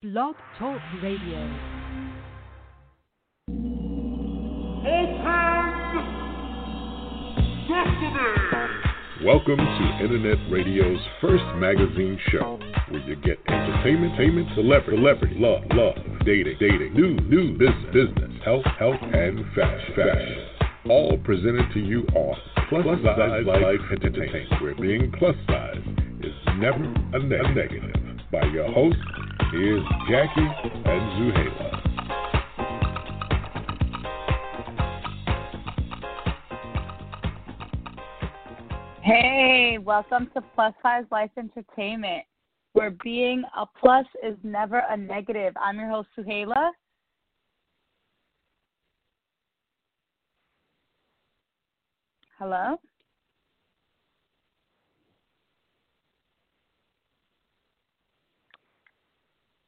Blog Talk Radio. Welcome to Internet Radio's first magazine show, where you get entertainment, entertainment, celebrity, celebrity, love, love, dating, dating, news, news, business, business, health, health, and fashion, fashion. All presented to you on Plus, plus Size Life Entertainment, where being plus size is never a, ne- a negative. By your hosts, here's Jackie and Zuheila. Hey, welcome to Plus Size Life Entertainment, where being a plus is never a negative. I'm your host, Zuheila. Hello?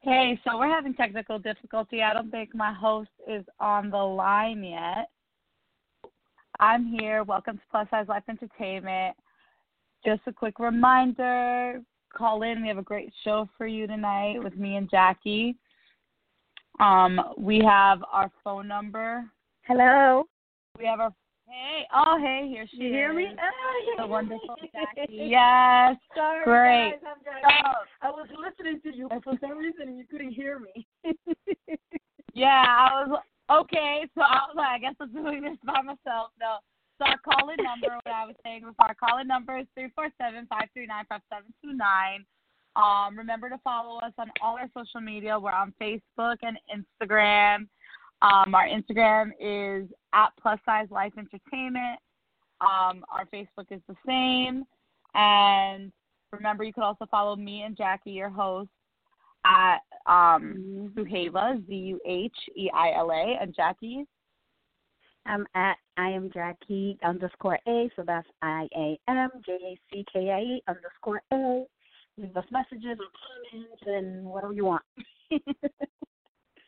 Hey, so we're having technical difficulty. I don't think my host is on the line yet. I'm here. Welcome to Plus Size Life Entertainment. Just a quick reminder call in. We have a great show for you tonight with me and Jackie. Um, we have our phone number. Hello. We have our hey. Oh, hey, here she You hear me? is. Oh, The wonderful Jackie. Yes. Sorry, Great. guys. Jackie. I was listening to you, but for some reason you couldn't hear me. Yeah, I was okay. So I was like, I guess I'm doing this by myself. No. So our call-in number, what I was saying before, our call-in number is three four seven five three nine five seven two nine. Um, remember to follow us on all our social media. We're on Facebook and Instagram. Um, our Instagram is at Plus Size Life Entertainment. Um, our Facebook is the same. And remember, you could also follow me and Jackie, your host, at um, Zuheila, Z U H E I L A, and Jackie. I'm at I am Jackie underscore A, so that's I A M J A C K I E underscore A. Leave us messages or comments and whatever you want.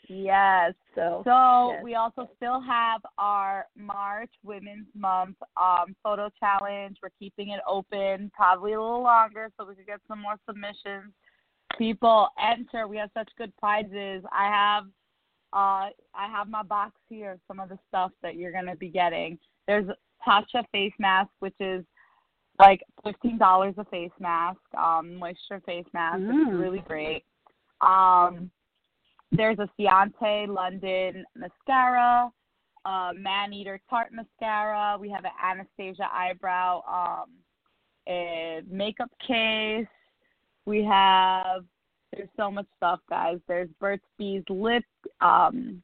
Yes. so So yes. we also still have our March Women's Month um, photo challenge. We're keeping it open, probably a little longer, so we could get some more submissions. People enter. We have such good prizes. I have, uh, I have my box here. Some of the stuff that you're gonna be getting. There's Tatcha face mask, which is like fifteen dollars a face mask, um, moisture face mask. It's Mm. really great. Um, there's a Ciaté London mascara, uh, Man Eater Tarte mascara. We have an Anastasia eyebrow um, a makeup case. We have there's so much stuff, guys. There's Burt's Bees lip um,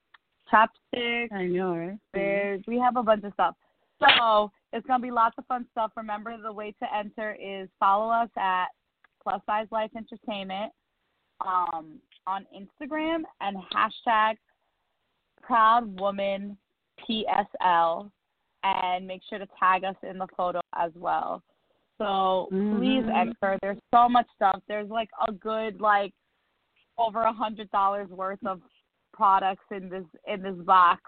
chapstick. I know, right? There's we have a bunch of stuff. So it's gonna be lots of fun stuff. Remember the way to enter is follow us at Plus Size Life Entertainment um, on Instagram and hashtag Proud Woman PSL and make sure to tag us in the photo as well. So please Mhm. enter. There's so much stuff. There's like a good like over a hundred dollars worth of products in this in this box.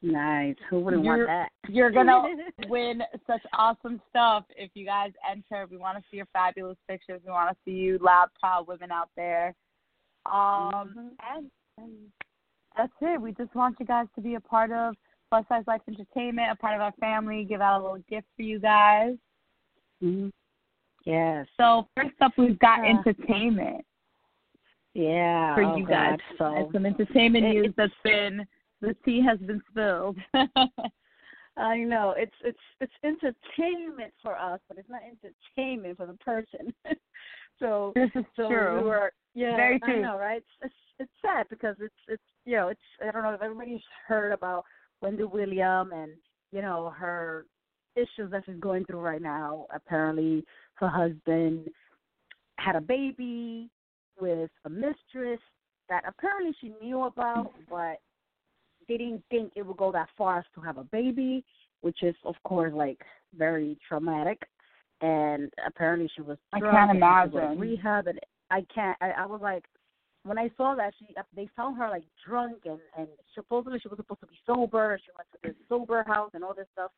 Nice. Who wouldn't You're- want that? You're gonna win such awesome stuff if you guys enter. We want to see your fabulous pictures. We want to see you loud, proud women out there. Um, and, and that's it. We just want you guys to be a part of Plus Size Life Entertainment, a part of our family. Give out a little gift for you guys. hmm Yes. So first up, we've got Yeah. entertainment Yeah. for oh you guys. God, So some entertainment It- news that's been the tea has been spilled. I know it's it's it's entertainment for us, but it's not entertainment for the person. so this is so true. we were yeah, Very I true. know, right? It's, it's it's sad because it's it's you know it's I don't know if everybody's heard about Wendy William and you know her issues that she's going through right now. Apparently, her husband had a baby with a mistress that apparently she knew about, mm-hmm. but they didn't think it would go that far as to have a baby, which is of course like very traumatic. And apparently she was I can't and she had to go to imagine. rehab, and I can't. I, I was like, when I saw that she uh, they found her like drunk and and supposedly she was supposed to be sober. She went to this sober house and all this stuff.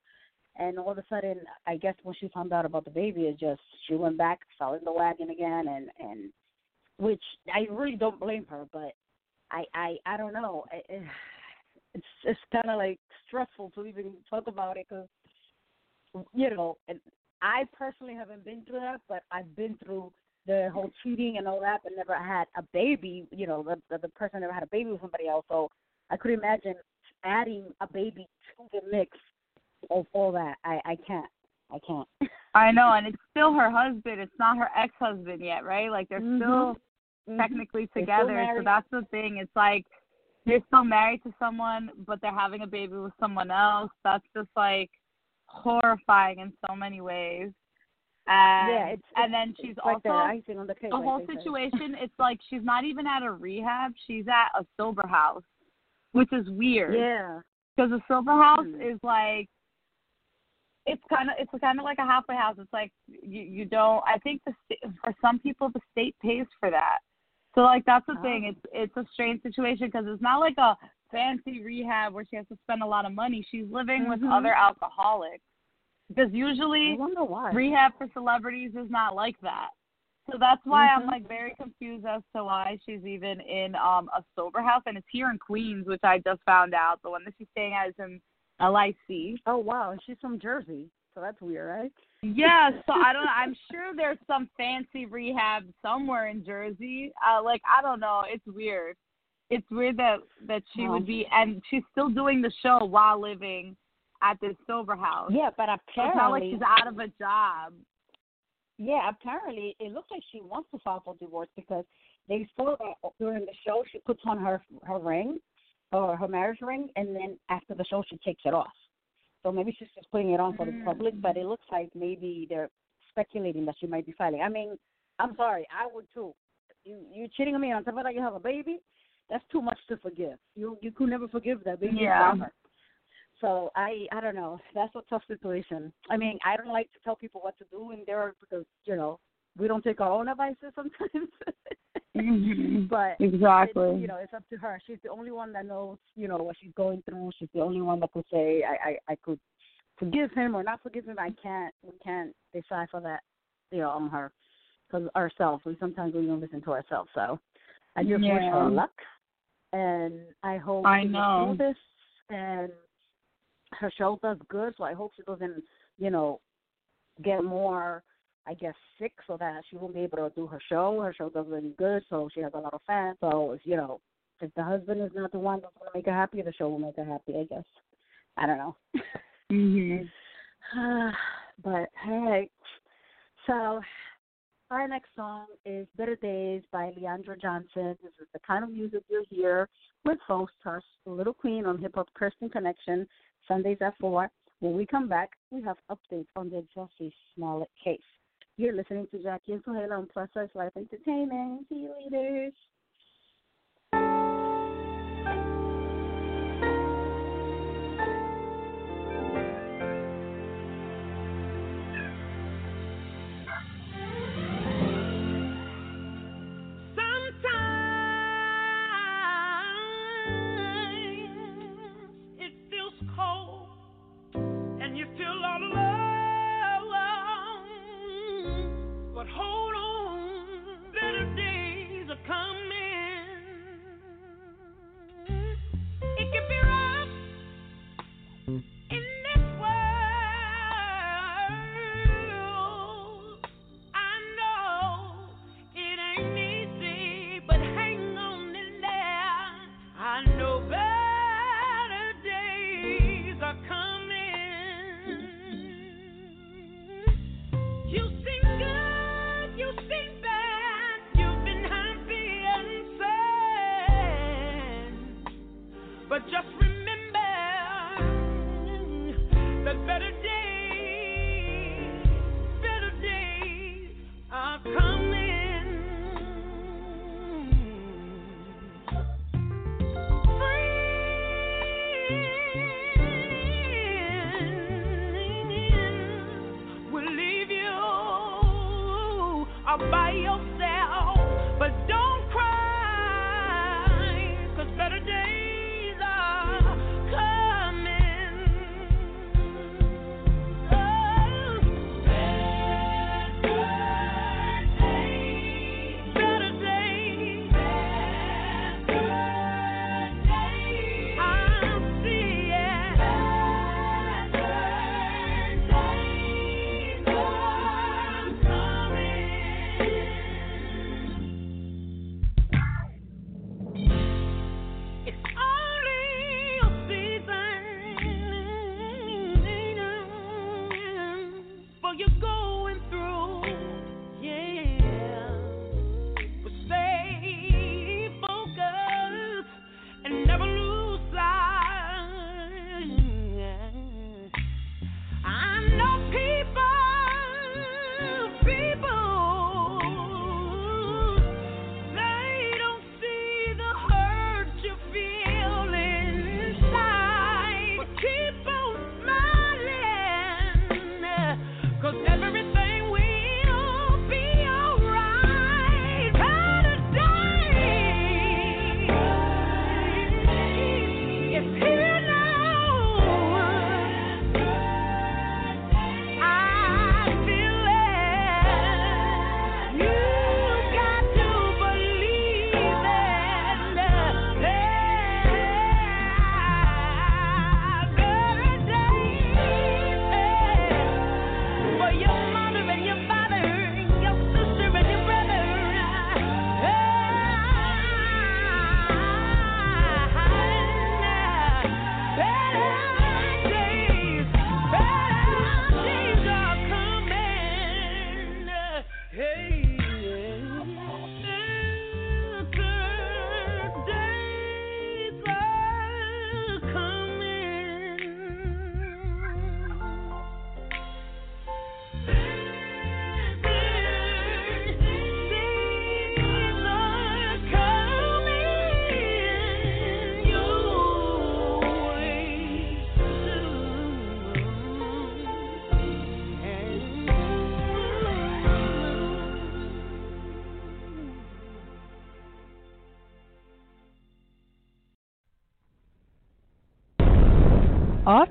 And all of a sudden, I guess when she found out about the baby, it just she went back, fell in the wagon again, and and which I really don't blame her, but I I I don't know. It's it's kind of like stressful to even talk about it because you know, and I personally haven't been through that, but I've been through the whole cheating and all that, but never had a baby. You know, the the, the person never had a baby with somebody else, so I could imagine adding a baby to the mix of all that. I I can't. I can't. I know, and it's still her husband. It's not her ex-husband yet, right? Like they're mm-hmm. still mm-hmm. technically together. So that's the thing. It's like they're still married to someone, but they're having a baby with someone else. That's just like horrifying in so many ways. And, yeah, it's, and then she's like also icing on the, cake, the whole like situation. it's like she's not even at a rehab; she's at a sober house, which is weird. Yeah, because a sober house hmm. is like it's kind of it's kind of like a halfway house. It's like you you don't. I think the for some people the state pays for that. So like that's the oh. thing. It's it's a strange situation because it's not like a fancy rehab where she has to spend a lot of money. She's living mm-hmm. with other alcoholics because usually rehab for celebrities is not like that. So that's why mm-hmm. I'm like very confused as to why she's even in um a sober house and it's here in Queens, which I just found out. The one that she's staying at is in LIC. Oh wow, she's from Jersey, so that's weird, right? Yeah, so I don't. I'm sure there's some fancy rehab somewhere in Jersey. Uh, like I don't know. It's weird. It's weird that that she would be, and she's still doing the show while living at this sober house. Yeah, but apparently it's not like she's out of a job. Yeah, apparently it looks like she wants to file for divorce because they saw that during the show she puts on her her ring or her marriage ring, and then after the show she takes it off. So maybe she's just putting it on for the hmm. public, but it looks like maybe they're speculating that she might be filing. I mean, I'm sorry, I would too. You you cheating on me on top of that you have a baby? That's too much to forgive. You you could never forgive that baby yeah. So I I don't know. That's a tough situation. I mean, I don't like to tell people what to do in there because you know we don't take our own advices sometimes. mm-hmm. But exactly, you know, it's up to her. She's the only one that knows, you know, what she's going through. She's the only one that could say, I, I, I could forgive him or not forgive him. I can't. We can't decipher that, you know, on her because ourselves. We sometimes we don't listen to ourselves. So I just yeah. wish her luck, and I hope I know do this and her show does good. So I hope she doesn't, you know, get more I guess sick so that she won't be able to do her show. Her show does really good, so she has a lot of fans. So if you know, if the husband is not the one that's gonna make her happy, the show will make her happy. I guess. I don't know. mhm. but hey, so our next song is "Better Days" by Leandra Johnson. This is the kind of music you'll hear with host us, Little Queen on Hip Hop Christian Connection, Sundays at four. When we come back, we have updates on the Jussie Smollett case. You're listening to Jackie and Zuheila on Plus Size Life Entertainment. See you later. coming. It could be rough. But just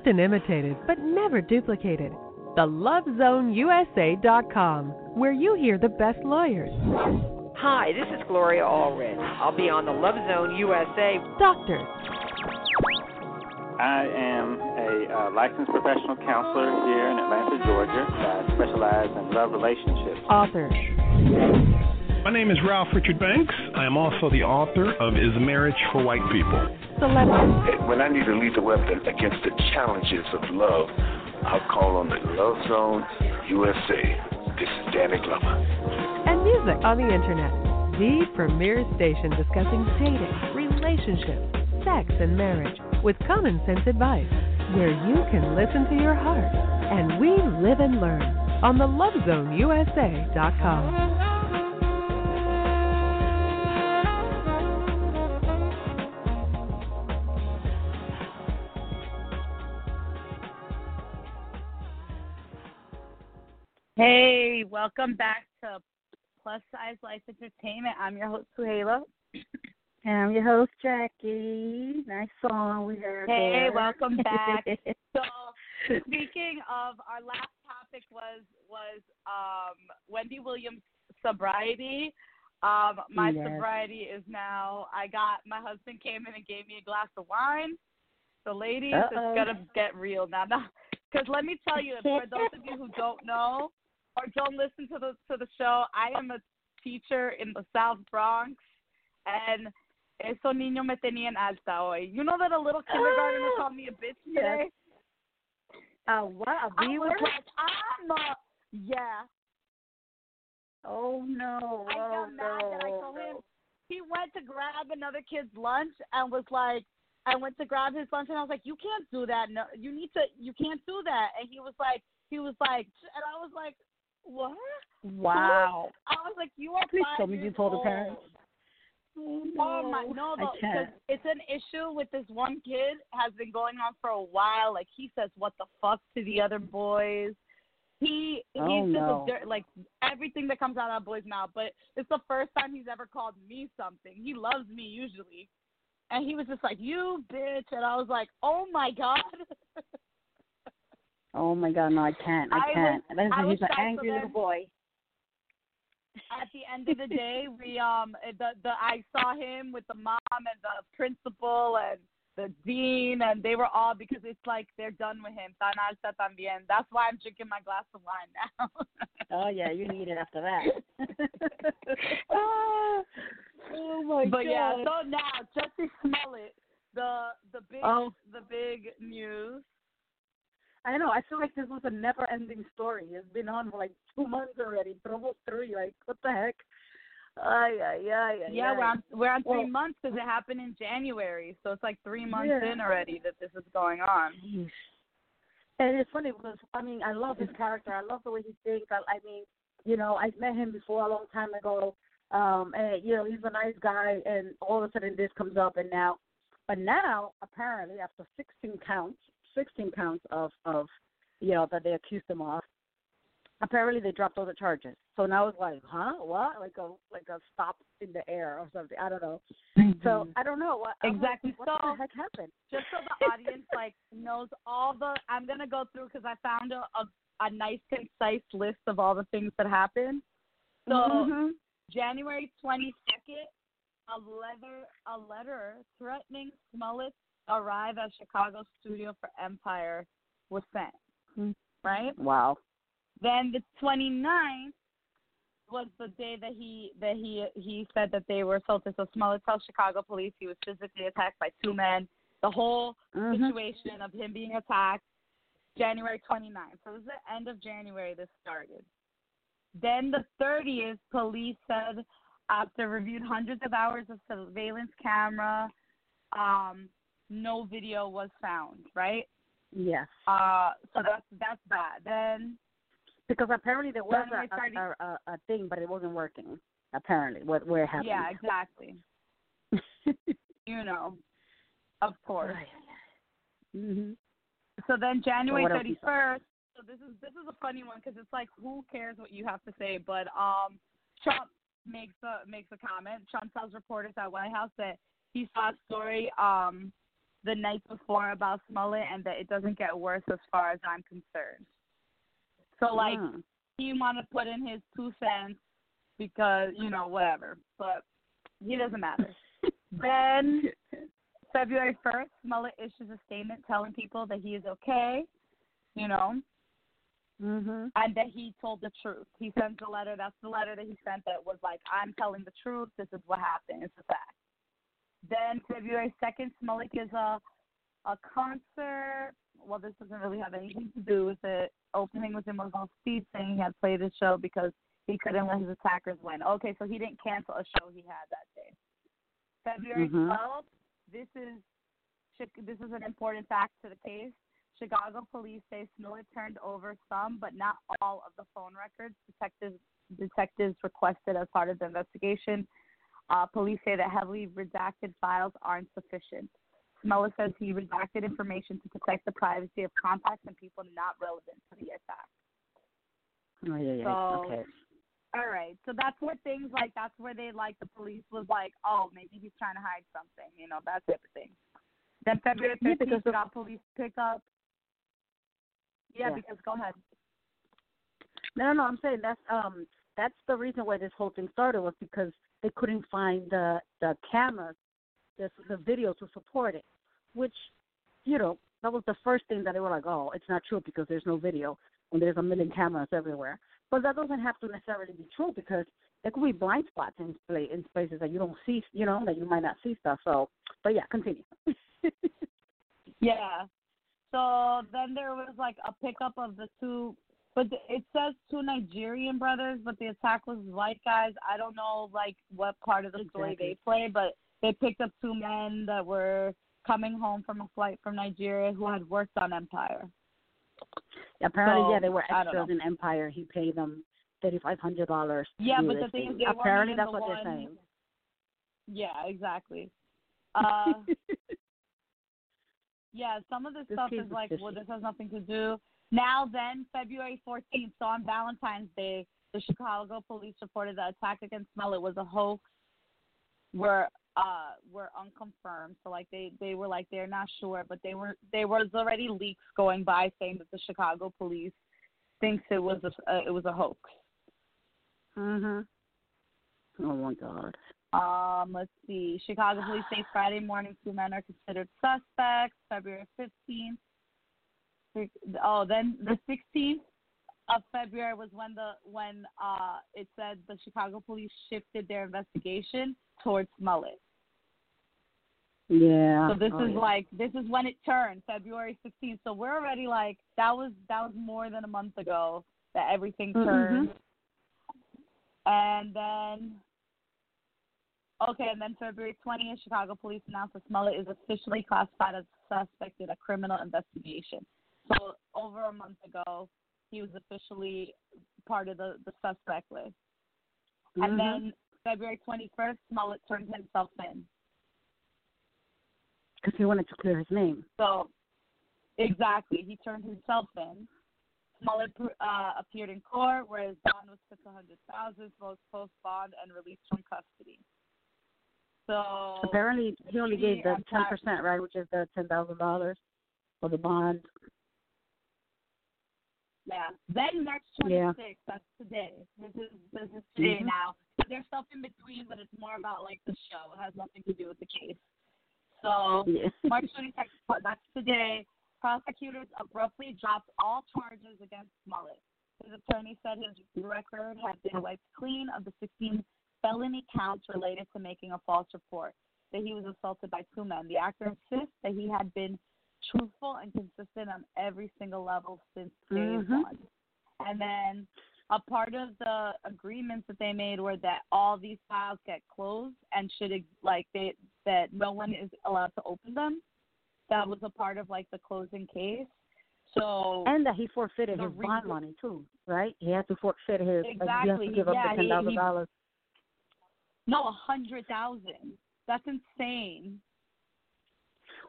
Often imitated, but never duplicated. TheLoveZoneUSA.com, where you hear the best lawyers, Hi, this is Gloria Allred. I'll be on the Love Zone USA. doctors, I am a uh, licensed professional counselor here in Atlanta, Georgia. I specialize in love relationships. authors, My name is Ralph Richard Banks. I am also the author of Is Marriage for White People? Celebrities, When I need to lead the weapon against the challenges of love, I'll call on the Love Zone USA. This is Danny Glover. and music on the internet. The premier station discussing dating, relationships, sex, and marriage with common sense advice, where you can listen to your heart. And we live and learn on the LoveZoneUSA.com. Hey, welcome back to Plus Size Life Entertainment. I'm your host, Zuheila. And I'm your host, Jackie. Nice song we heard. Hey, there. welcome back. So, speaking of, our last topic was was um, Wendy Williams' sobriety. Um, my Yes. sobriety is now. I got my husband came in and gave me a glass of wine. So, ladies, Uh-oh. it's gonna get real now. Because let me tell you, for those of you who don't know or don't listen to the to the show, I am a teacher in the South Bronx, and eso niño me tenía en alta hoy. You know that a little kindergartner Ah, called me a bitch today. Uh, what? A was like, I'm a yeah. Oh no! I oh, got mad no. that I told him he went to grab another kid's lunch and was like, I went to grab his lunch and I was like, you can't do that. No, you need to. You can't do that. And he was like, he was like, and I was like, what? Wow. I was like, you are Please tell me you told the old. parents. Oh, Oh my no, I can't. it's an issue with this one kid has been going on for a while. Like he says, "What the fuck" to the other boys. He Oh, he's just no. a dirt, like everything that comes out of that boy's mouth. But it's the first time he's ever called me something. He loves me usually, and he was just like, "You bitch," and I was like, "Oh my god." Oh my God! No, I can't. I I can't. was- I he's was an angry little boy. At the end of the day, we um the the I saw him with the mom and the principal and the dean, and they were all because it's like they're done with him. Tan alta también. That's why I'm drinking my glass of wine now. Oh yeah, you need it after that. oh my but God. yeah, so now Jussie Smollett, the the big Oh. the big news. I know. I feel like this was a never-ending story. It's been on for like two months already, but almost three. Like, what the heck? Ay, ay, ay, Yeah, ay. we're on we're on three Well- months because it happened in January, so it's like three months Yeah. in already that this is going on. And it's funny because I mean I love his character. I love the way he thinks. I, I mean, you know, I met him before a long time ago, um, and you know he's a nice guy. And all of a sudden this comes up, and now, but now apparently after 16 counts, 16 counts of of you know that they accused him of, apparently they dropped all the charges. So now it's like, huh, what? Like a like a stop in the air or something. I don't know. So I don't know what I'm like, Exactly. What So- the heck happened? just so the audience like knows all the i'm going to go through because i found a, a a nice concise list of all the things that happened so Mhm. january 22nd a letter a letter threatening smollett arrive at chicago studio for empire was sent Hmm. right Wow. then the 29th was the day that he that he he said that they were assaulted. So Smollett tells Chicago police he was physically attacked by two men. The whole Mhm. situation of him being attacked, January 29th. So it was the end of January this started. Then the 30th, police said after reviewed hundreds of hours of surveillance camera, um, no video was found. Right. Yes. Uh, so that's that's bad. Then Because apparently there was a, a, a, a thing, but it wasn't working. Apparently, what where it happened. Yeah, exactly. You know, of course. hmm So then January thirty first. So this is this is a funny one because it's like who cares what you have to say, but um, Trump makes a makes a comment. Trump tells reporters at White House that he saw a story um the night before about Smollett and that it doesn't get worse as far as I'm concerned. So like Mm. he want to put in his two cents because you know whatever, but he doesn't matter. then February first, Smollett issues a statement telling people that he is okay, you know, Mhm. and that he told the truth. He sends a letter. That's the letter that he sent that was like, "I'm telling the truth. This is what happened. It's a fact." Then February second, Smollett gives a a concert. Well, this doesn't really have anything to do with it. Opening with him was on speed, saying he had played his show because he couldn't let his attackers win. Okay, so he didn't cancel a show he had that day. February Mhm. 12th. This is this is an important fact to the case. Chicago police say Smollett turned over some, but not all of the phone records detectives detectives requested as part of the investigation. Uh, police say that heavily redacted files aren't sufficient. Smollett says he redacted information to protect the privacy of contacts and people not relevant to the attack. Oh yeah, yeah. So- okay. All right, so that's where things like that's where they like the police was like, oh, maybe he's trying to hide something, you know, that type of thing. Then February Yeah, 15th, because the- got police pick up. Yeah, Yeah. because go ahead. No, no, no. I'm saying that's um that's the reason why this whole thing started was because they couldn't find the the cameras, the the video to support it, which, you know, that was the first thing that they were like, oh, it's not true because there's no video and there's a million cameras everywhere. But that doesn't have to necessarily be true because there could be blind spots in pla in places that you don't see, you know, that you might not see stuff. So, but yeah, continue. Yeah. So then there was like a pickup of the two, but the- it says two Nigerian brothers, but the attack was white guys. I don't know like what part of the story Exactly. they play, but they picked up two men that were coming home from a flight from Nigeria who had worked on Empire. Apparently, So, yeah, they were extras in Empire. He paid them thirty five hundred dollars. Yeah, but the thing is, apparently that's what one- they're saying. Yeah, exactly. Uh, yeah, some of this This stuff is is like, well, this has nothing to do. Now then, February 14th, so on Valentine's Day, the Chicago police reported the attack against Smollett was a hoax. Were uh were unconfirmed, so like they they were like they're not sure, but they were there was already leaks going by saying that the Chicago police thinks it was a uh, it was a hoax. mhm. Oh my God. Um, let's see. Chicago police say Friday morning two men are considered suspects. February 15th. Oh, then the 16th of February was when the when uh it said the Chicago police shifted their investigation towards Smollett. Yeah. So this oh, is yeah. like this is when it turned February 16th. So we're already like that was that was more than a month ago that everything Mhm. turned. And then okay, and then February 20th, Chicago police announced that Smollett is officially classified as suspect in a criminal investigation. So over a month ago, he was officially part of the the suspect list. And Mhm. then February 21st, Smollett turned himself in. because he wanted to clear his name. So, exactly, he turned himself in. Smollett uh, appeared in court, where his bond was set to hundred thousand, both post bond and released from custody. So Apparently, he only gave the ten percent, right, which is the ten thousand dollars for the bond. Yeah. Then March Yeah. 26th, that's today. This is this is today Mhm. now. There's stuff in between, but it's more about like the show. It has nothing to do with the case. So Yeah. March 26th, that's today. Prosecutors abruptly dropped all charges against Smollett. His attorney said his record had been wiped clean of the 16 felony counts related to making a false report, that he was assaulted by two men. The actor insists that he had been truthful and consistent on every single level since day Mhm. one. And then a part of the agreements that they made were that all these files get closed and should like they that no one is allowed to open them. That was a part of like the closing case. So And that he forfeited his bond money too, right? He had to forfeit his. Like, you have Exactly. to give up Yeah, the he- ten thousand dollars. no, a hundred thousand. That's insane.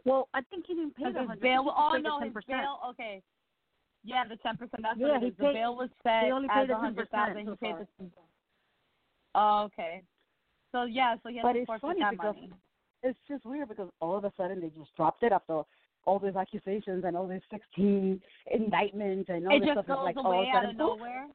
Well, I think he didn't pay the hundred. bail. Oh no, his 10%. bail. Okay. Yeah, the ten percent. That's Yeah, what it. The paid- bail was set he only as paid the a hundred 10% so He paid the. Oh, okay. So yeah, so he But has to it's forfeit funny that because- money. it's just weird because all of a sudden they just dropped it after all these accusations and all these 16 indictments and all it this just stuff. goes like away all of a out of nowhere.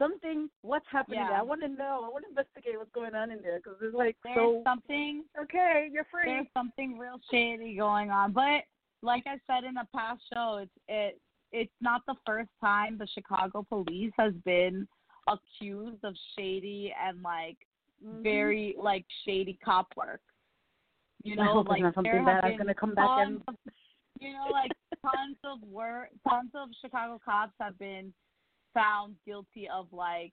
Something, what's happening Yeah. there? I want to know. I want to investigate what's going on in there because it's like There's so. something Okay, you're free. there's something real shady going on. But like I said in a past show, it's it it's not the first time the Chicago police has been accused of shady and like Mhm. very like shady cop work. You know, like it's not there something bad. I'm gonna come back and. you know, like tons of work, tons of Chicago cops have been found guilty of like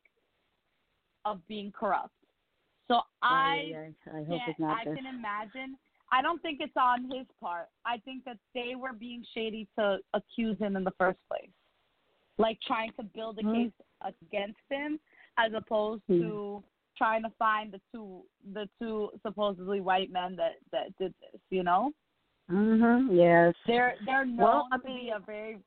of being corrupt. So I Ay, ay, ay, I hope it's not I this. can imagine. I don't think it's on his part. I think that they were being shady to accuse him in the first place, like trying to build a Mhm. case against him, as opposed Hmm. to trying to find the two the two supposedly white men that that did this. You know, Mhm. Yes. they're they're known Well, I to be mean- a very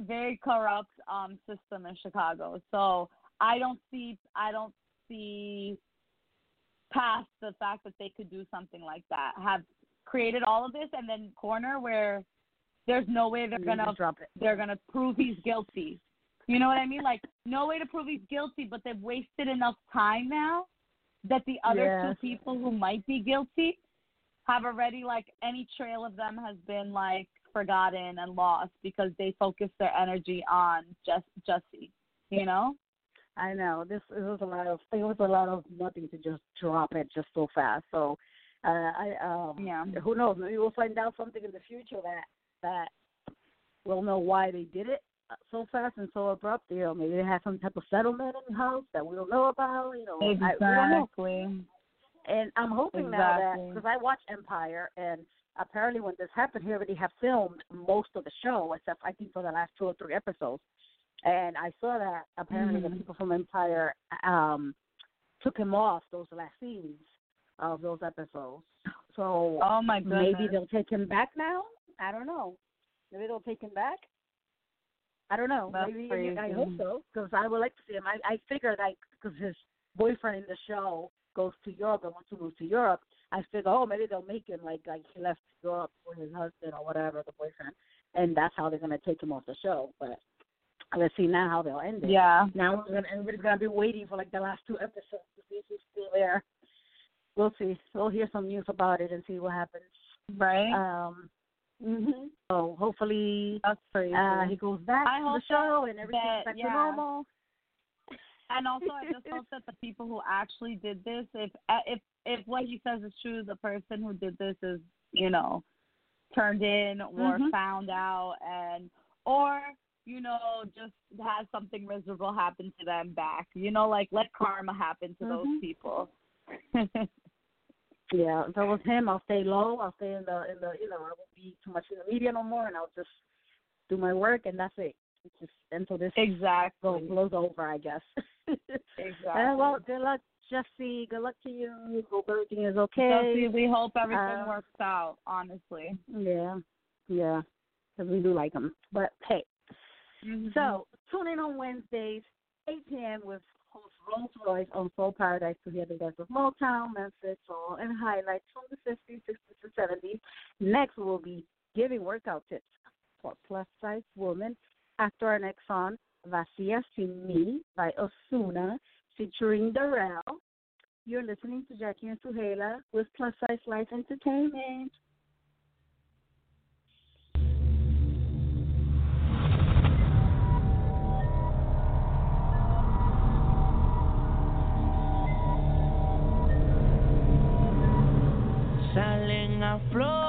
very corrupt um system in Chicago. So I don't see I don't see past the fact that they could do something like that. Have created all of this and then corner where there's no way they're gonna drop it. they're gonna prove he's guilty. You know what I mean? Like no way to prove he's guilty, but they've wasted enough time now that the other two people who might be guilty have already like any trail of them has been like forgotten and lost because they focus their energy on just Jussie. You know? I know this. It was a lot of. It was a lot of nothing to just drop it just so fast. So, uh, I um. Yeah. Who knows? Maybe we'll find out something in the future that that we'll know why they did it uh, so fast and so abrupt. You know, maybe they had some type of settlement in the house that we don't know about. You know, I, we don't know. Exactly. And I'm hoping now that because I watch Empire, and apparently when this happened, he already have filmed most of the show, except I think for the last two or three episodes. And I saw that apparently the Mhm. people from Empire um took him off those last scenes of those episodes. So Oh my goodness. maybe they'll take him back now. I don't know. Maybe they'll take him back. I don't know. That's maybe crazy. I hope so because I would like to see him. I I figured like because his boyfriend in the show goes to Europe and wants to move to Europe. I figured oh maybe they'll make him like like he left Europe for his husband or whatever the boyfriend, and that's how they're gonna take him off the show. But let's see now how they'll end it. Yeah. Now we're gonna, everybody's gonna be waiting for like the last two episodes to see if he's still there. We'll see. We'll hear some news about it and see what happens. Right? Um. hmm So hopefully That's crazy. uh, he goes back I to the show and everything's that- back yeah. to normal. And also, I just hope that the people who actually did this, if if if what he says is true, the person who did this is, you know, turned in or Mhm. found out, and or you know, just has something miserable happen to them back. You know, like let karma happen to those Mhm. people. Yeah, if it was him, I'll stay low. I'll stay in the in the you know I won't be too much in the media no more, and I'll just do my work and that's it. It's just until this exactly. blows over, I guess. Exactly. Uh, well, good luck, Jussie. Good luck to you. Hope everything is okay. Chelsea, we hope everything Uh, works out. Honestly. Yeah, yeah, because we do like them. But hey, Mm-hmm. so tune in on Wednesdays, 8 p.m. with host Rolls Royce on Soul Paradise to hear the best of Motown, Memphis, soul, and highlights from the 50s, 60s, and 70s. Next, we'll be giving workout tips for plus size women after our next song, Vacia Sin Me by Ozuna, featuring Darell. You're listening to Jackie and Zuheila with Plus Size Life Entertainment. Salen a flote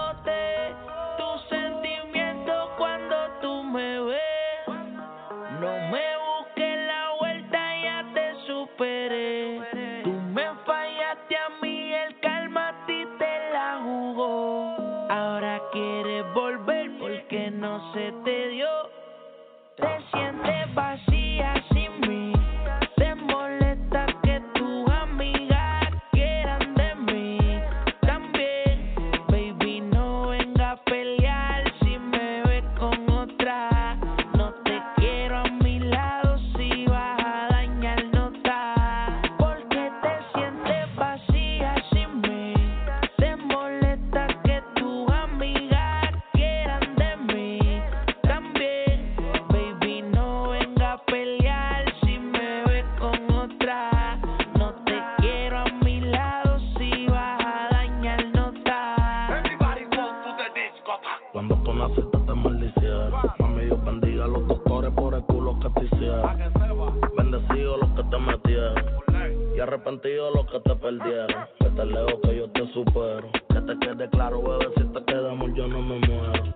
Arrepentido los que te perdieron. Que te leo que yo te supero. Que te quede claro, bebé, si te quedamos yo no me muero.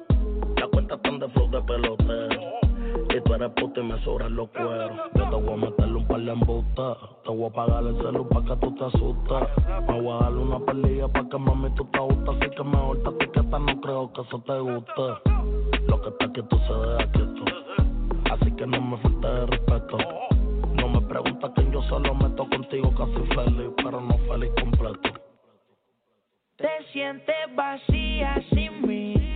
La cuenta tan de flow de pelotero. Y tú eres puta y me sobran los cueros. Yo te voy a meterle un par de embustas. Te voy a pagar el celu pa' que tú te asustas. Me voy a darle una pelilla pa' que mami tú te gustas. Así que mejor te etiqueta, no creo que eso te guste. Lo que está quieto se deja quieto. Así que no me falte de respeto. Preguntas quién yo solo meto contigo casi feliz, pero no feliz completo. Te sientes vacía sin mí.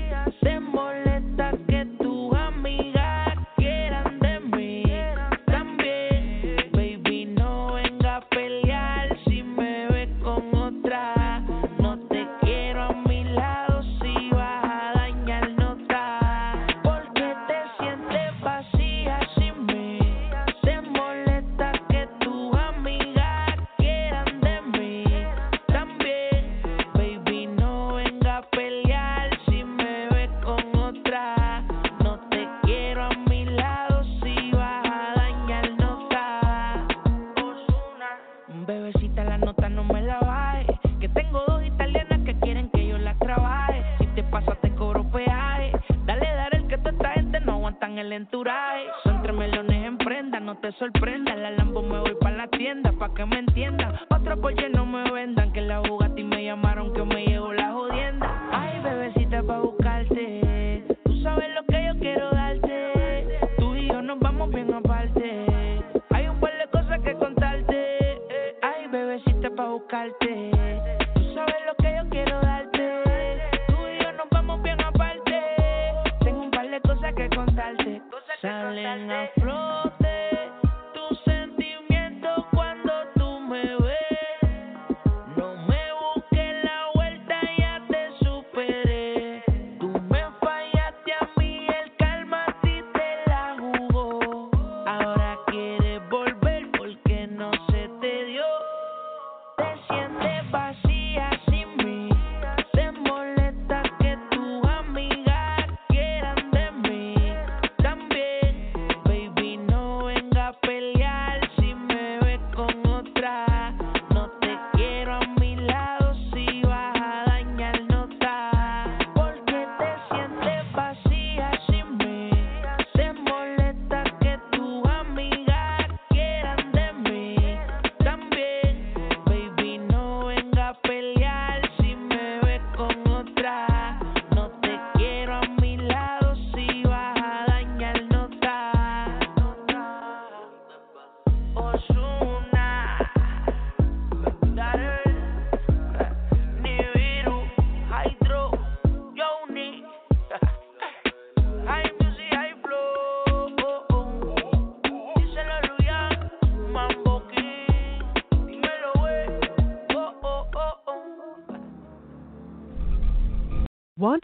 sorprenda. La Lambo me voy para la tienda, pa' que me entienda. Por lleno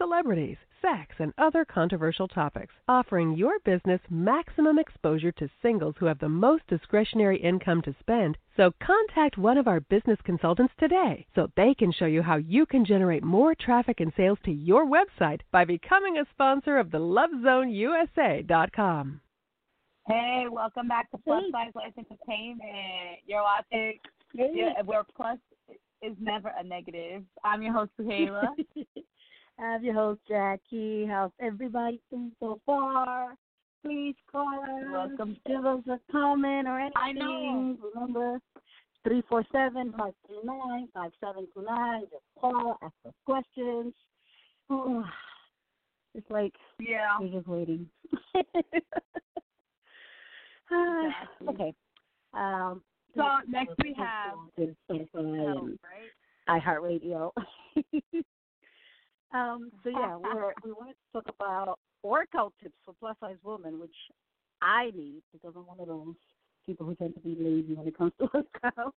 celebrities, sex, and other controversial topics, offering your business maximum exposure to singles who have the most discretionary income to spend. So contact one of our business consultants today so they can show you how you can generate more traffic and sales to your website by becoming a sponsor of the LoveZoneUSA.com. Hey, welcome back to Plus Size Life Entertainment. You're watching yeah, where plus is never a negative. I'm your host, Zuheila. I'm your host, Jackie. How's everybody been so far? Please call us. Welcome. Give us a comment or anything. I know. Remember, three four seven five three nine five seven two nine. Just call, ask us questions. Oh, it's like yeah, we're just waiting. Okay. Um, so next we have right? iHeartRadio. Um, so yeah, we're, we wanted to talk about workout tips for plus size women, which I need because I'm one of those people who tend to be lazy when it comes to workout.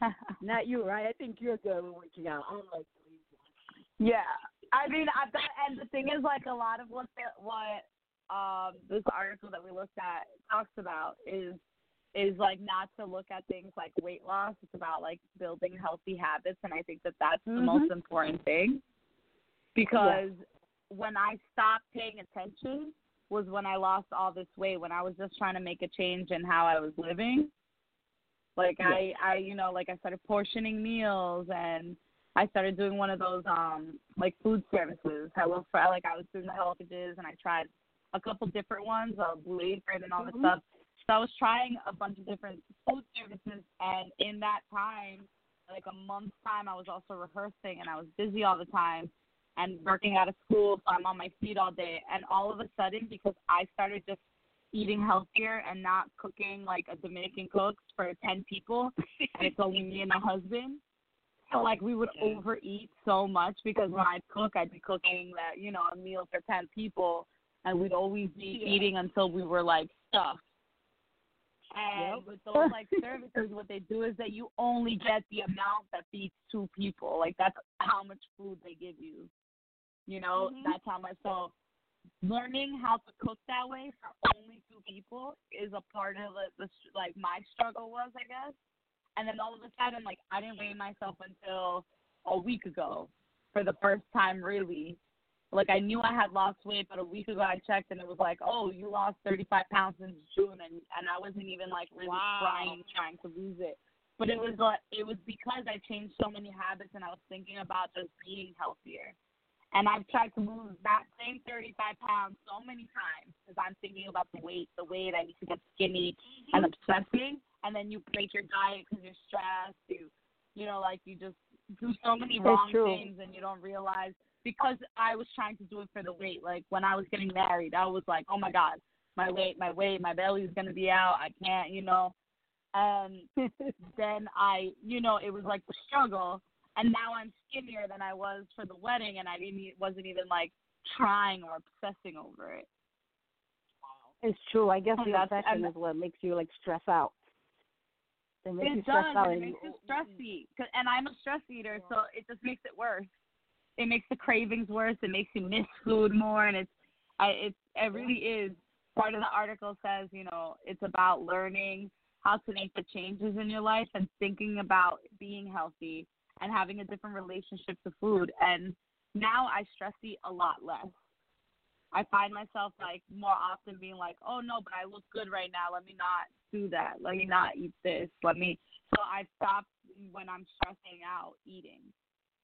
Not you, right? I think you're good with working out. I'm like Yeah, I mean, I've got, and the thing is, like a lot of what what um, this article that we looked at talks about is is like not to look at things like weight loss. It's about like building healthy habits, and I think that that's mm-hmm. the most mm-hmm. important thing because when I stopped paying attention was when I lost all this weight. When I was just trying to make a change in how I was living. Like I, I, you know, like I started portioning meals and I started doing one of those um like food services. Hello for like I was doing the Hello and I tried a couple different ones, uh Blue Apron and all this stuff. So I was trying a bunch of different food services and in that time, like a month's time I was also rehearsing and I was busy all the time and working out of school, so I'm on my feet all day and all of a sudden because I started just eating healthier and not cooking like a Dominican cooks for ten people and it's only me and my husband. So like we would overeat so much because when I'd cook I'd be cooking that, you know, a meal for ten people and we'd always be eating until we were like stuffed. And with those like services what they do is that you only get the amount that feeds two people. Like that's how much food they give you. You know, that's how much so learning how to cook that way for only two people is a part of it, the like my struggle was, I guess. And then all of a sudden, like I didn't weigh myself until a week ago for the first time, really. Like I knew I had lost weight, but a week ago I checked and it was like, oh, you lost 35 pounds since June, and and I wasn't even like really Wow. trying trying to lose it. But it was like it was because I changed so many habits and I was thinking about just being healthier. And I've tried to lose that same 35 pounds so many times because I'm thinking about the weight, the weight. I need to get skinny and obsessing. And then you break your diet because you're stressed. You, you know, like you just do so many wrong things and you don't realize. Because I was trying to do it for the weight. Like when I was getting married, I was like, oh my God, my weight, my weight, my belly's going to be out. I can't, you know. And then I, you know, it was like the struggle and now I'm skinnier than I was for the wedding, and I didn't wasn't even like trying or obsessing over it. It's true. I guess And the obsession is what makes you like stress out. It makes you It stress does, out. it makes you stressy. 'Cause- And I'm a stress eater, so it just makes it worse. It makes the cravings worse. It makes you miss food more, and it's, I, it's, it really is. Part of the article says, you know, it's about learning how to make the changes in your life and thinking about being healthy and having a different relationship to food. And now I stress eat a lot less. I find myself like more often being like, oh no, but I look good right now. Let me not do that. Let me not eat this. Let me. So I stopped when I'm stressing out eating,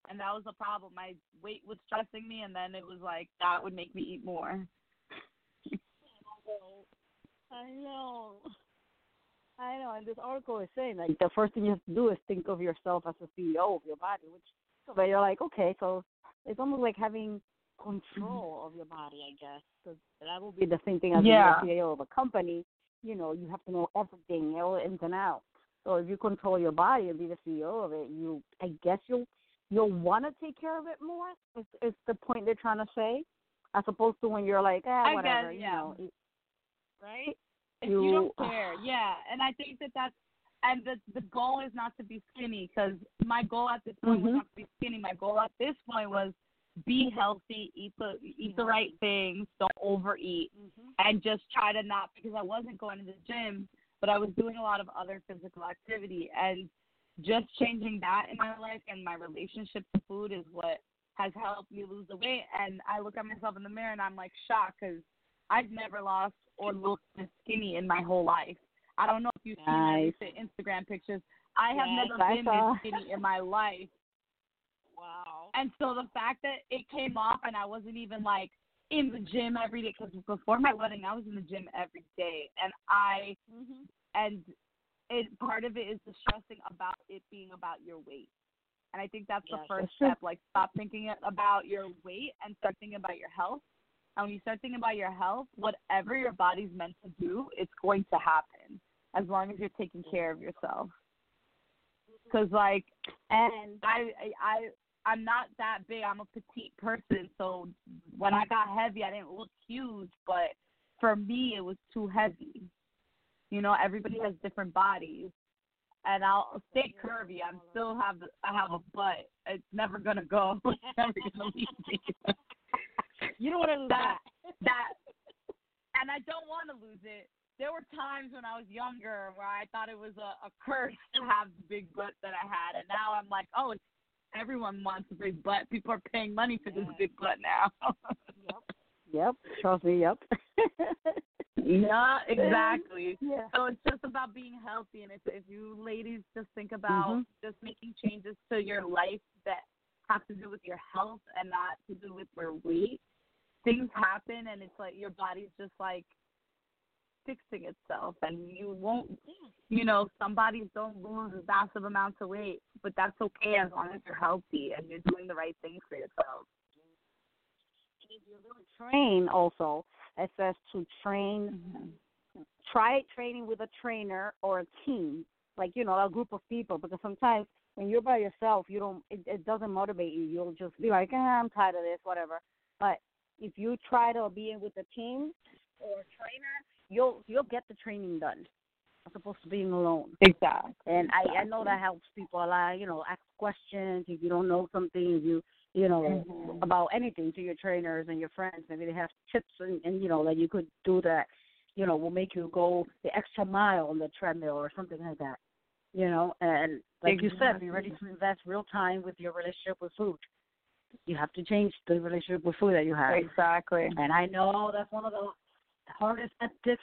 and that was the problem. My weight was stressing me, and then it was like that would make me eat more. I know. I know, and this article is saying like the first thing you have to do is think of yourself as a CEO of your body, which so but you're like, okay, so it's almost like having control of your body, I guess, because that will be the same thing as Yeah. being a CEO of a company. You know, you have to know everything, all ins and outs. So if you control your body and be the CEO of it, you, I guess you'll you'll want to take care of it more. Is is the point they're trying to say, as opposed to when you're like, ah, I whatever, guess, you know, right? If you, don't care, yeah. And I think that that's and the the goal is not to be skinny because my goal at this point was Mhm. not to be skinny. My goal at this point was be healthy, eat the eat the right things, don't overeat, and just try to not because I wasn't going to the gym, but I was doing a lot of other physical activity and just changing that in my life and my relationship to food is what has helped me lose the weight. And I look at myself in the mirror and I'm like shocked because I've never lost or looked this skinny in my whole life. I don't know if you've seen my Nice. Instagram pictures. I have Yes, never I been saw. this skinny in my life. Wow. And so the fact that it came off and I wasn't even like in the gym every day because before my wedding I was in the gym every day and I mm-hmm. and it part of it is the stressing about it being about your weight. And I think that's the first step. Like stop thinking about your weight and start thinking about your health. And when you start thinking about your health, whatever your body's meant to do, it's going to happen as long as you're taking care of yourself. Because like, and I, I, I, I'm not that big. I'm a petite person, so when I got heavy, I didn't look huge, but for me, it was too heavy. You know, everybody has different bodies, and I'll stay curvy. I'm still have I have a butt. It's never gonna go. It's never gonna leave me. You don't want to lose that that, and I don't want to lose it. There were times when I was younger where I thought it was a, a curse to have the big butt that I had, and now I'm like, oh, it's, everyone wants a big butt. People are paying money for this big butt now. Yep. Yep. Trust me. Yep. yeah, exactly. Yeah. So it's just about being healthy, and if if you ladies just think about Mhm. just making changes to your life that have to do with your health and not to do with your weight, things happen, and it's like your body's just like fixing itself, and you won't. You know, some bodies don't lose massive amounts of weight, but that's okay as long as you're healthy and you're doing the right things for yourself. And if you train also. It says to train. Mm-hmm. Try training with a trainer or a team, like you know, a group of people. Because sometimes when you're by yourself, you don't. It, it doesn't motivate you. You'll just be like, eh, I'm tired of this, whatever. But if you try to be in with a team or a trainer, you'll you'll get the training done. As opposed to being alone. Exactly. And I I know that helps people a lot. You know, ask questions if you don't know something. If you you know Mhm. about anything to your trainers and your friends. Maybe they have tips and, and you know that you could do that. You know, will make you go the extra mile on the treadmill or something like that. You know, and like you said, be ready to invest real time with your relationship with food. You have to change the relationship with food that you have. Exactly. And I know that's one of the hardest addiction.